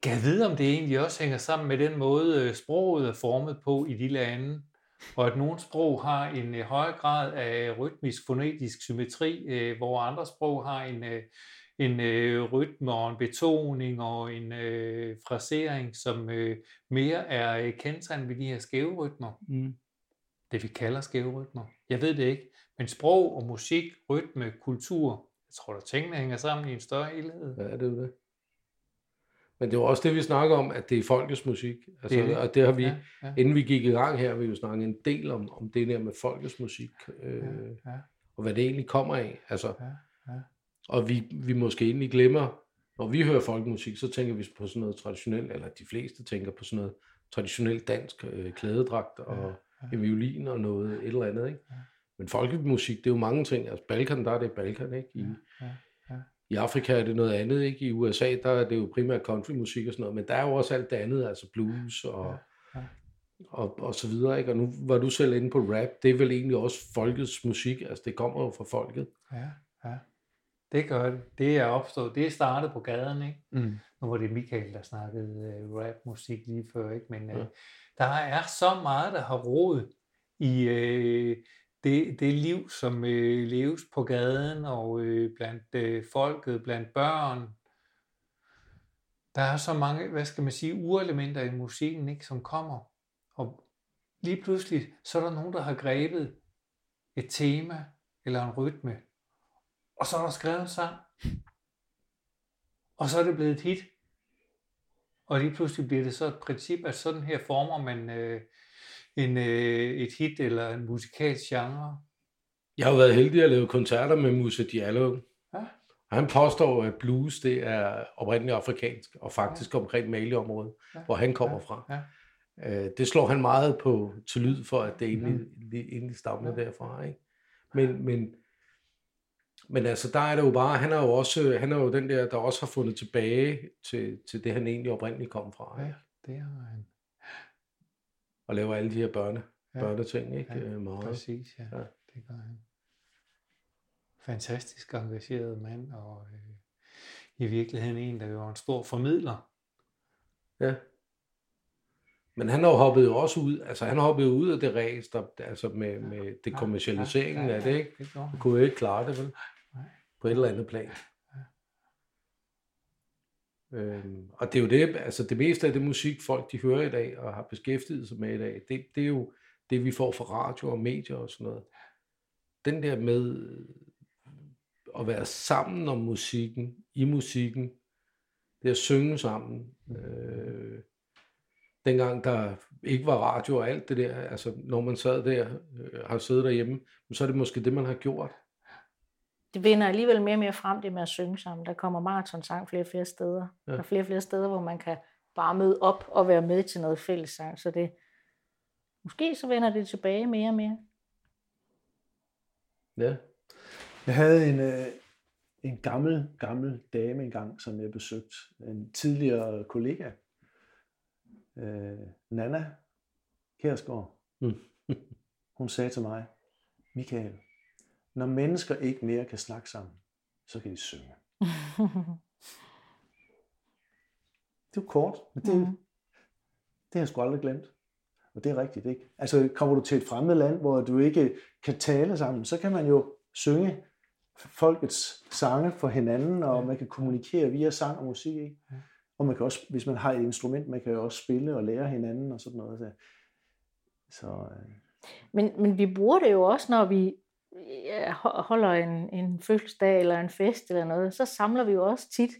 Kan jeg vide, om det egentlig også hænger sammen med den måde, øh, sproget er formet på i de lande, og at nogle sprog har en øh, højere grad af rytmisk fonetisk symmetri, øh, hvor andre sprog har en, en øh, rytme og en betoning og en øh, frasering, som øh, mere er øh, kendetegnet ved de her skæve rytmer. Mm. Det vi kalder skæve rytmer. Jeg ved det ikke, men sprog og musik, rytme, kultur, jeg tror, at tingene hænger sammen i en større helhed. Ja, det er det. Men det er jo også det, vi snakker om, at det er folkets musik. Altså, Det er det. Og det har vi, Ja, ja, inden vi gik i gang her, vi jo snakket en del om, om det der med folkets musik, øh, ja, ja, og hvad det egentlig kommer af. Altså, ja, ja. Og vi, vi måske egentlig glemmer, når vi hører folkemusik, så tænker vi på sådan noget traditionelt, eller de fleste tænker på sådan noget traditionelt dansk øh, klædedragt og ja. en violin og noget et eller andet. Ikke? Ja. Men folkemusik, det er jo mange ting. Altså Balkan, der er det Balkan, ikke? I, ja, ja. I Afrika er det noget andet, ikke? I USA, der er det jo primært countrymusik og sådan noget, men der er jo også alt det andet, altså blues og, Ja, ja. og, og så videre, ikke? Og nu var du selv inde på rap, det er vel egentlig også folkets musik, altså det kommer jo fra folket. Ja, ja. Det gør det. Det er opstået. Det er startet på gaden, ikke? Mm. Nu var det Michael, der snakkede uh, rapmusik lige før, ikke? Men uh, Ja. der er så meget, der har råd i uh, det, det liv, som uh, leves på gaden og uh, blandt uh, folket, blandt børn. Der er så mange, hvad skal man sige, urelementer i musikken, ikke, som kommer. Og lige pludselig, så er der nogen, der har grebet et tema eller en rytme, og så er der skrevet en sang. Og så er det blevet et hit. Og lige pludselig bliver det så et princip, at sådan her former man øh, en, øh, et hit eller en musikalsk genre. Jeg har jo været heldig at lave koncerter med Musa Diallo. Ja. Han påstår, at blues det er oprindeligt afrikansk, og faktisk omkring Mali-området, Ja. hvor han kommer Ja. fra. Ja. Øh, det slår han meget på til lyd for, at det egentlig, lige- egentlig stammer derfra. Ikke? Men, men, men altså, der er det jo bare, han er jo også, han er jo den der, der også har fundet tilbage til, til det, han egentlig oprindeligt kom fra. Ikke? Ja, det har han. Og laver alle de her børne, Ja. børneting, ikke? Ja, Øh, meget. Præcis, ja. Ja. ja. Det gør han. Fantastisk engageret mand, og øh, i virkeligheden en, der jo er en stor formidler. Ja. Men han har jo hoppet jo også ud, altså han har hoppet jo ud af det ræs, der, altså med, med det kommercialiseringen af det, ikke? Det gjorde Han kunne jo ikke klare det, vel? På et eller andet plan. Øhm, og det er jo det, altså det meste af det musik, folk de hører i dag, og har beskæftiget sig med i dag, det, det er jo det, vi får fra radio og medier og sådan noget. Den der med at være sammen om musikken, i musikken, det at synge sammen, øh, dengang der ikke var radio og alt det der, altså når man sad der, øh, har siddet derhjemme, så er det måske det, man har gjort. Det vinder alligevel mere og mere frem, det med at synge sammen. Der kommer maratonsang flere og flere steder. Ja. Der er flere og flere steder, hvor man kan bare møde op og være med til noget fællessang. Så det, måske så vender det tilbage mere og mere. Ja. Jeg havde en, øh, en gammel, gammel dame engang, som jeg besøgte. En tidligere kollega. Øh, Nana Kærsgaard. Mm. Hun sagde til mig, Michael, når mennesker ikke mere kan snakke sammen, så kan de synge. Det er jo kort, men det, mm. det har jeg sgu aldrig glemt. Og det er rigtigt, ikke? Altså, kommer du til et fremmed land, hvor du ikke kan tale sammen, så kan man jo synge folkets sange for hinanden, og Ja. man kan kommunikere via sang og musik, ikke? Og man kan også, hvis man har et instrument, man kan jo også spille og lære hinanden og sådan noget. Så, så øh, Men, men vi bruger det jo også, når vi holder en, en fødselsdag eller en fest eller noget, så samler vi jo også tit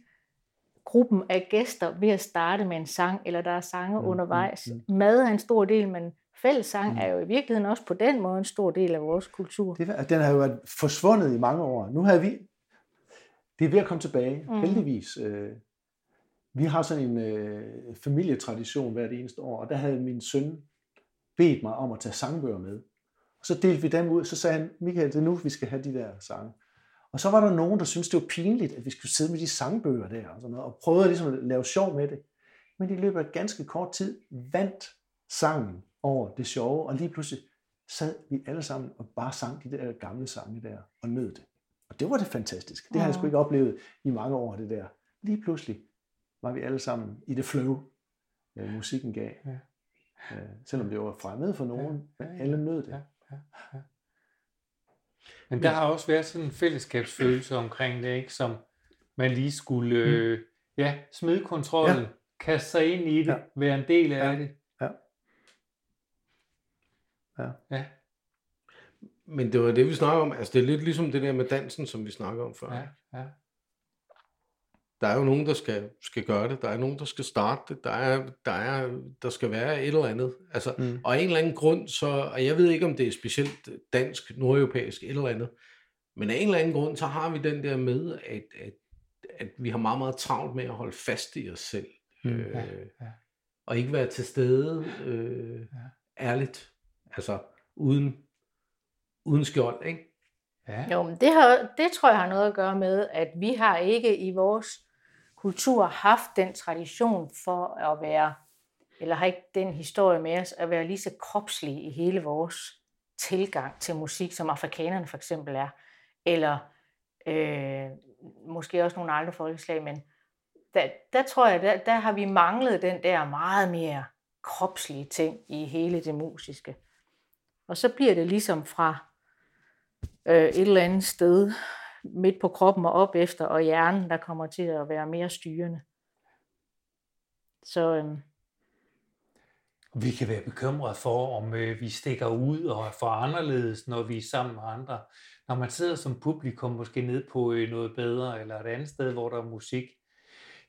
gruppen af gæster ved at starte med en sang, eller der er sange Mm, mm, undervejs. mm, Mad er en stor del, men fællessang Mm. er jo i virkeligheden også på den måde en stor del af vores kultur. det, den har jo været forsvundet i mange år. Nu har vi, det er ved at komme tilbage, mm. Heldigvis. Øh, vi har sådan en øh, familietradition hvert eneste år, og der havde min søn bedt mig om at tage sangbøger med. Og så delte vi dem ud, så sagde han, Michael, det er nu, vi skal have de der sange. Og så var der nogen, der syntes, det var pinligt, at vi skulle sidde med de sangbøger der, og, sådan noget, og prøvede ligesom at lave sjov med det. Men i løbet af ganske kort tid vandt sangen over det sjove, og lige pludselig sad vi alle sammen og bare sang de der gamle sange der, og nød det. Og det var det fantastisk. Det har jeg sgu ikke oplevet i mange år, det der. Lige pludselig, var vi alle sammen i det flow, øh, musikken gav. Ja. Øh, selvom det var fremmed for nogen, Ja, ja, ja, men alle nød det. Ja, ja, ja. Men der har også været sådan en fællesskabsfølelse omkring det, ikke? som man lige skulle øh, ja, smide kontrollen, ja. kaste sig ind i det, ja. være en del af Ja. det. Ja. Ja. Ja, Men det var det, vi snakker om. Altså, det er lidt ligesom det der med dansen, som vi snakker om før. ja, ja. Der er jo nogen, der skal, skal gøre det. Der er nogen, der skal starte det. Der, er, der, er, der skal være et eller andet. Altså, Mm. Og af en eller anden grund, så, og jeg ved ikke, om det er specielt dansk, nordeuropæisk, et eller andet, men af en eller anden grund, så har vi den der med, at, at, at vi har meget, meget travlt med at holde fast i os selv. Mm. Øh, Ja, ja. Og ikke være til stede øh, ærligt. Altså, uden, uden skjold, ikke? ja. Jo, men det, har, det tror jeg har noget at gøre med, at vi har ikke i vores kultur haft den tradition for at være, eller har ikke den historie med os, at være lige så kropslige i hele vores tilgang til musik, som afrikanerne for eksempel er. Eller øh, måske også nogle andre folkeslag, men der, der tror jeg, der, der har vi manglet den der meget mere kropslige ting i hele det musiske. Og så bliver det ligesom fra øh, et eller andet sted midt på kroppen og op efter, og hjernen, der kommer til at være mere styrende. Så øhm, Vi kan være bekymrede for, om øh, vi stikker ud og er for anderledes, når vi er sammen med andre. Når man sidder som publikum måske ned på øh, noget bedre, eller et andet sted, hvor der er musik,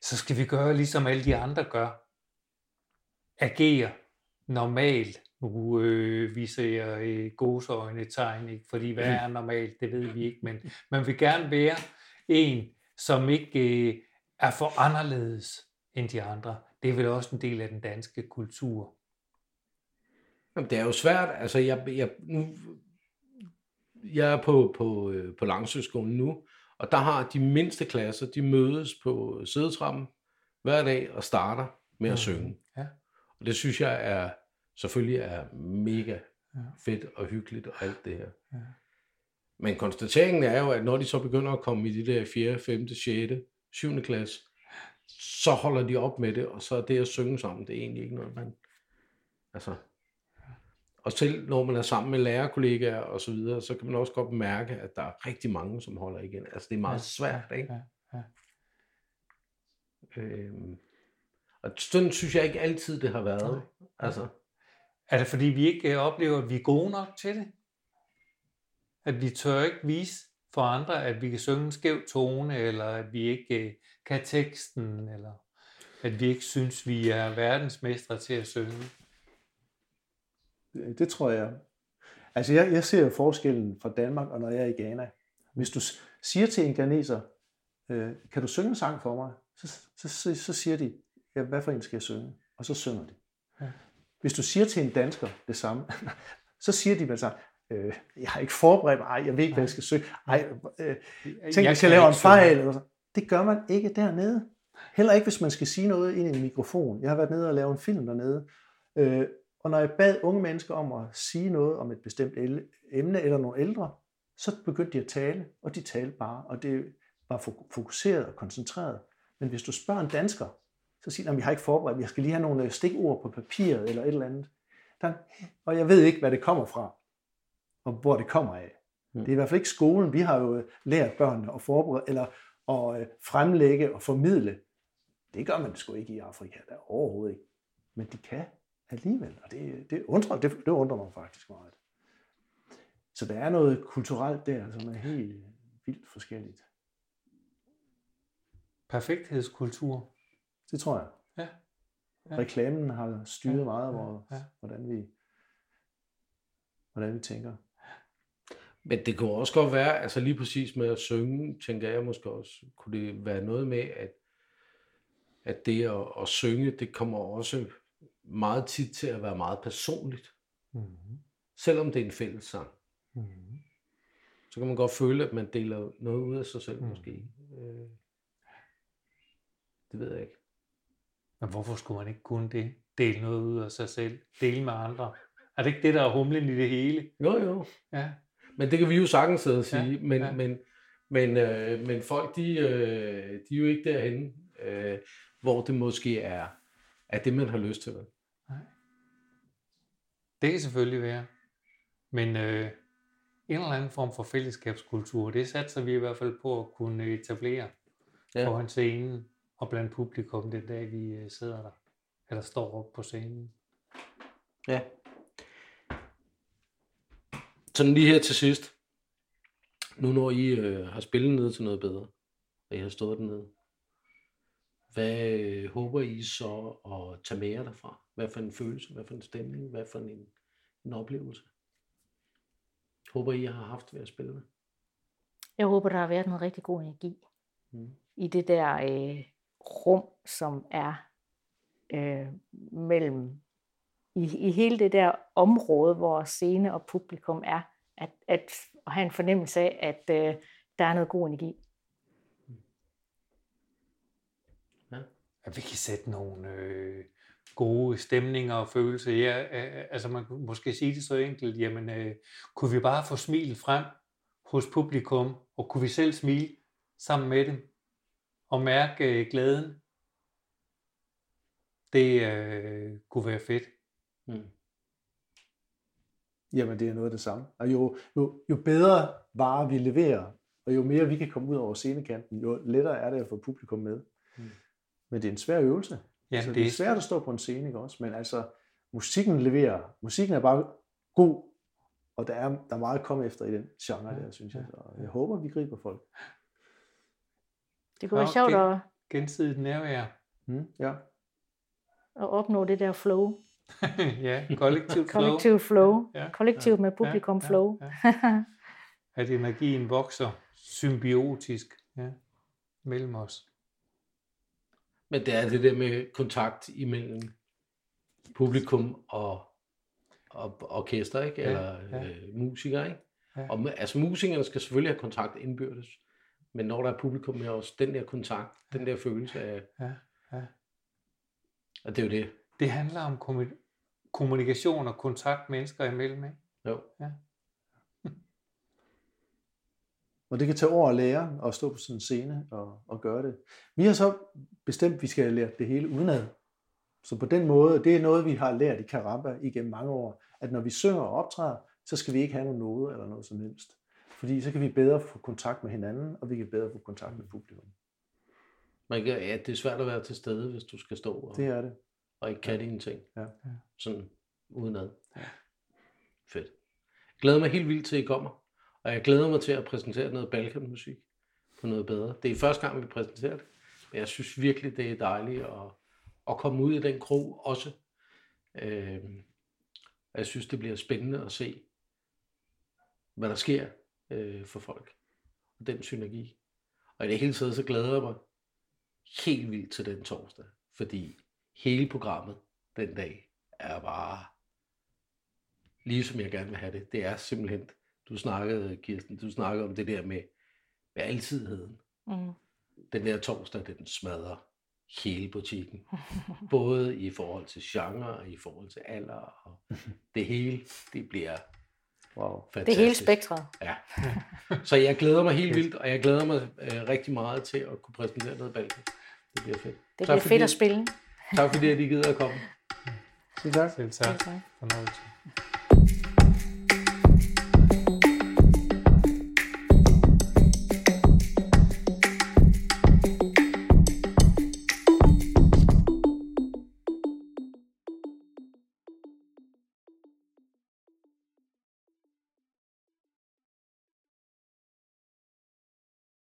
så skal vi gøre ligesom alle de andre gør. Agere normalt. Nu øh, viser jeg øh, tegn, ikke? fordi hvad er normalt, det ved vi ikke, men man vil gerne være en, som ikke øh, er for anderledes end de andre. Det er vel også en del af den danske kultur. Jamen, det er jo svært. Altså, jeg, jeg, nu, jeg er på, på, øh, på Langsøskolen nu, og der har de mindste klasser, de mødes på sædetrappen hver dag og starter med at synge. Ja. Og det synes jeg er selvfølgelig er mega fedt og hyggeligt og alt det her. Ja. Men konstateringen er jo, at når de så begynder at komme i de der 4., 5., 6., 7. klasse, så holder de op med det, og så er det at synge sammen, det er egentlig ikke noget, man... Altså, og selv når man er sammen med lærerkollegaer og så videre, så kan man også godt mærke, at der er rigtig mange, som holder igen. Altså, det er meget Ja, svært, ikke? Ja, ja. Øhm, og sådan synes jeg ikke altid, det har været. Altså, Er det fordi, vi ikke øh, oplever, at vi er gode nok til det? At vi tør ikke vise for andre, at vi kan synge en skæv tone, eller at vi ikke øh, kan teksten, eller at vi ikke synes, vi er verdensmestre til at synge? Det, tror jeg. Altså, jeg, jeg ser jo forskellen fra Danmark, og når jeg er i Ghana. Hvis du siger til en ghaneser, øh, kan du synge en sang for mig? Så, så, så, så siger de, ja, hvad for en skal jeg synge? Og så synger de. Ja. Hvis du siger til en dansker det samme, så siger de med sig, øh, jeg har ikke forberedt mig, ej, jeg ved ikke, hvad jeg skal synge. Ej, øh, tænk, jeg kan laver en fejl. Eller sådan. Det gør man ikke dernede. Heller ikke, hvis man skal sige noget ind i en mikrofon. Jeg har været nede og lavet en film dernede. Øh, og når jeg bad unge mennesker om at sige noget om et bestemt emne eller nogle ældre, så begyndte de at tale, og de talte bare, og det var fok- fokuseret og koncentreret. Men hvis du spørger en dansker, så siger de, at vi har ikke forberedt, vi skal lige have nogle øh, stikord på papiret eller et eller andet. Der, og jeg ved ikke, hvad det kommer fra, og hvor det kommer af. Det er i hvert fald ikke skolen. Vi har jo øh, lært børnene at forberede, eller at øh, fremlægge og formidle. Det gør man sgu ikke i Afrika, der overhovedet ikke. Men de kan alligevel, og det, det, undrer, det, det undrer mig faktisk meget. Så der er noget kulturelt der, som er helt vildt forskelligt. Perfekthedskultur. Det tror jeg. Ja. Ja. Reklamen har styret Ja, meget, hvor, ja. hvordan, vi, hvordan vi tænker. Men det kunne også godt være, altså lige præcis med at synge, tænker jeg måske også, kunne det være noget med, at, at det at, at synge, det kommer også meget tit til at være meget personligt. Mm-hmm. Selvom det er en fælles sang, Mm-hmm. så kan man godt føle, at man deler noget ud af sig selv Mm. mm. måske. Øh, det ved jeg ikke. Men hvorfor skulle man ikke kunne det? Dele noget ud af sig selv. Dele med andre. Er det ikke det, der er humlen i det hele? Jo, jo. Ja. Men det kan vi jo sagtens sidde og sige, Ja, men, ja. men, men, øh, men folk, de, øh, de er jo ikke derhenne. Øh, hvor det måske er, er det, man har lyst til. vel? Det kan selvfølgelig være. Men øh, en eller anden form for fællesskabskultur, det satser vi i hvert fald på at kunne etablere ja. foran scenen og blandt publikum den dag, vi øh, sidder der, eller står op på scenen. Ja. Sådan lige her til sidst. Nu når I øh, har spillet ned til noget bedre, og I har stået dernede, hvad øh, håber I så at tage med jer derfra? Hvad for en følelse, hvad for en stemning, hvad for en, en oplevelse? Håber I har haft ved at spille det? Jeg håber, der har været noget rigtig god energi Mm. i det der øh, rum, som er øh, mellem i, i hele det der område, hvor scene og publikum er, at, at, at have en fornemmelse af, at øh, der er noget god energi. At vi kan sætte nogle øh, gode stemninger og følelser. Ja, øh, altså man kunne måske sige det så enkelt, jamen øh, kunne vi bare få smilet frem hos publikum, og kunne vi selv smile sammen med dem, og mærke øh, glæden. Det øh, kunne være fedt. Mm. Jamen, det er noget af det samme. Og jo, jo, jo bedre varer vi leverer, og jo mere vi kan komme ud over scenekanten, jo lettere er det at få publikum med. Mm. Men det er en svær øvelse. Ja, altså, det det er svært at stå på en scene, ikke også? Men altså, musikken leverer. Musikken er bare god, og der er, der er meget at komme efter i den genre der, synes jeg. Så jeg håber, vi griber folk. Det kunne være Ja, sjovt okay. at, Gensidigt nærvær. Mm, ja. at opnå det der flow. ja, kollektivt flow. Kollektiv flow. Ja, Kollektivt med publikum ja, flow. Ja, At energien vokser symbiotisk ja, mellem os. Men det er det der med kontakt imellem publikum og, og orkester, ikke? Ja, Eller ja. øh, musikere, ikke? Ja. Og, med- altså musikerne skal selvfølgelig have kontakt indbyrdes, men når der er publikum med også, den der kontakt, den der følelse af, Ja, ja. og det er jo det. Det handler om kommu- kommunikation og kontakt mennesker imellem. Ikke? Jo. Og det kan tage år at lære at stå på sådan en scene og, og gøre det. Vi har så bestemt, at vi skal lære det hele udenad. Så på den måde, det er noget, vi har lært i Karamba igennem mange år, at når vi synger og optræder, så skal vi ikke have nogen noder eller noget som helst. Fordi så kan vi bedre få kontakt med hinanden, og vi kan bedre få kontakt med publikum. Man kan, ja, det er svært at være til stede, hvis du skal stå og, Det er det. og ikke kan dine ting. Ja. Sådan udenad. Fedt. Jeg glæder mig helt vildt til, at I kommer. Og jeg glæder mig til at præsentere noget Balkanmusik på noget bedre. Det er første gang, vi præsenterer det. Men jeg synes virkelig, det er dejligt at, at komme ud i den krog også. Og jeg synes, det bliver spændende at se, hvad der sker øh, for folk. Og den synergi. Og i det hele taget, så glæder jeg mig helt vildt til den torsdag. Fordi hele programmet den dag er bare lige som jeg gerne vil have det. Det er simpelthen, du snakkede, Kirsten, du snakkede om det der med, med altidheden. Mm. Den der torsdag, den smadrer hele butikken. Både i forhold til genre og i forhold til alder. Og det hele, det bliver Wow. Det fantastisk. er hele spektret. Ja. Så jeg glæder mig helt vildt, og jeg glæder mig øh, rigtig meget til at kunne præsentere noget Balkan. Det bliver fedt. Det Tak bliver fordi- fedt at spille. Tak fordi, at I gider at komme. Selv tak. Selv tak. Selv tak. Fornøjelse.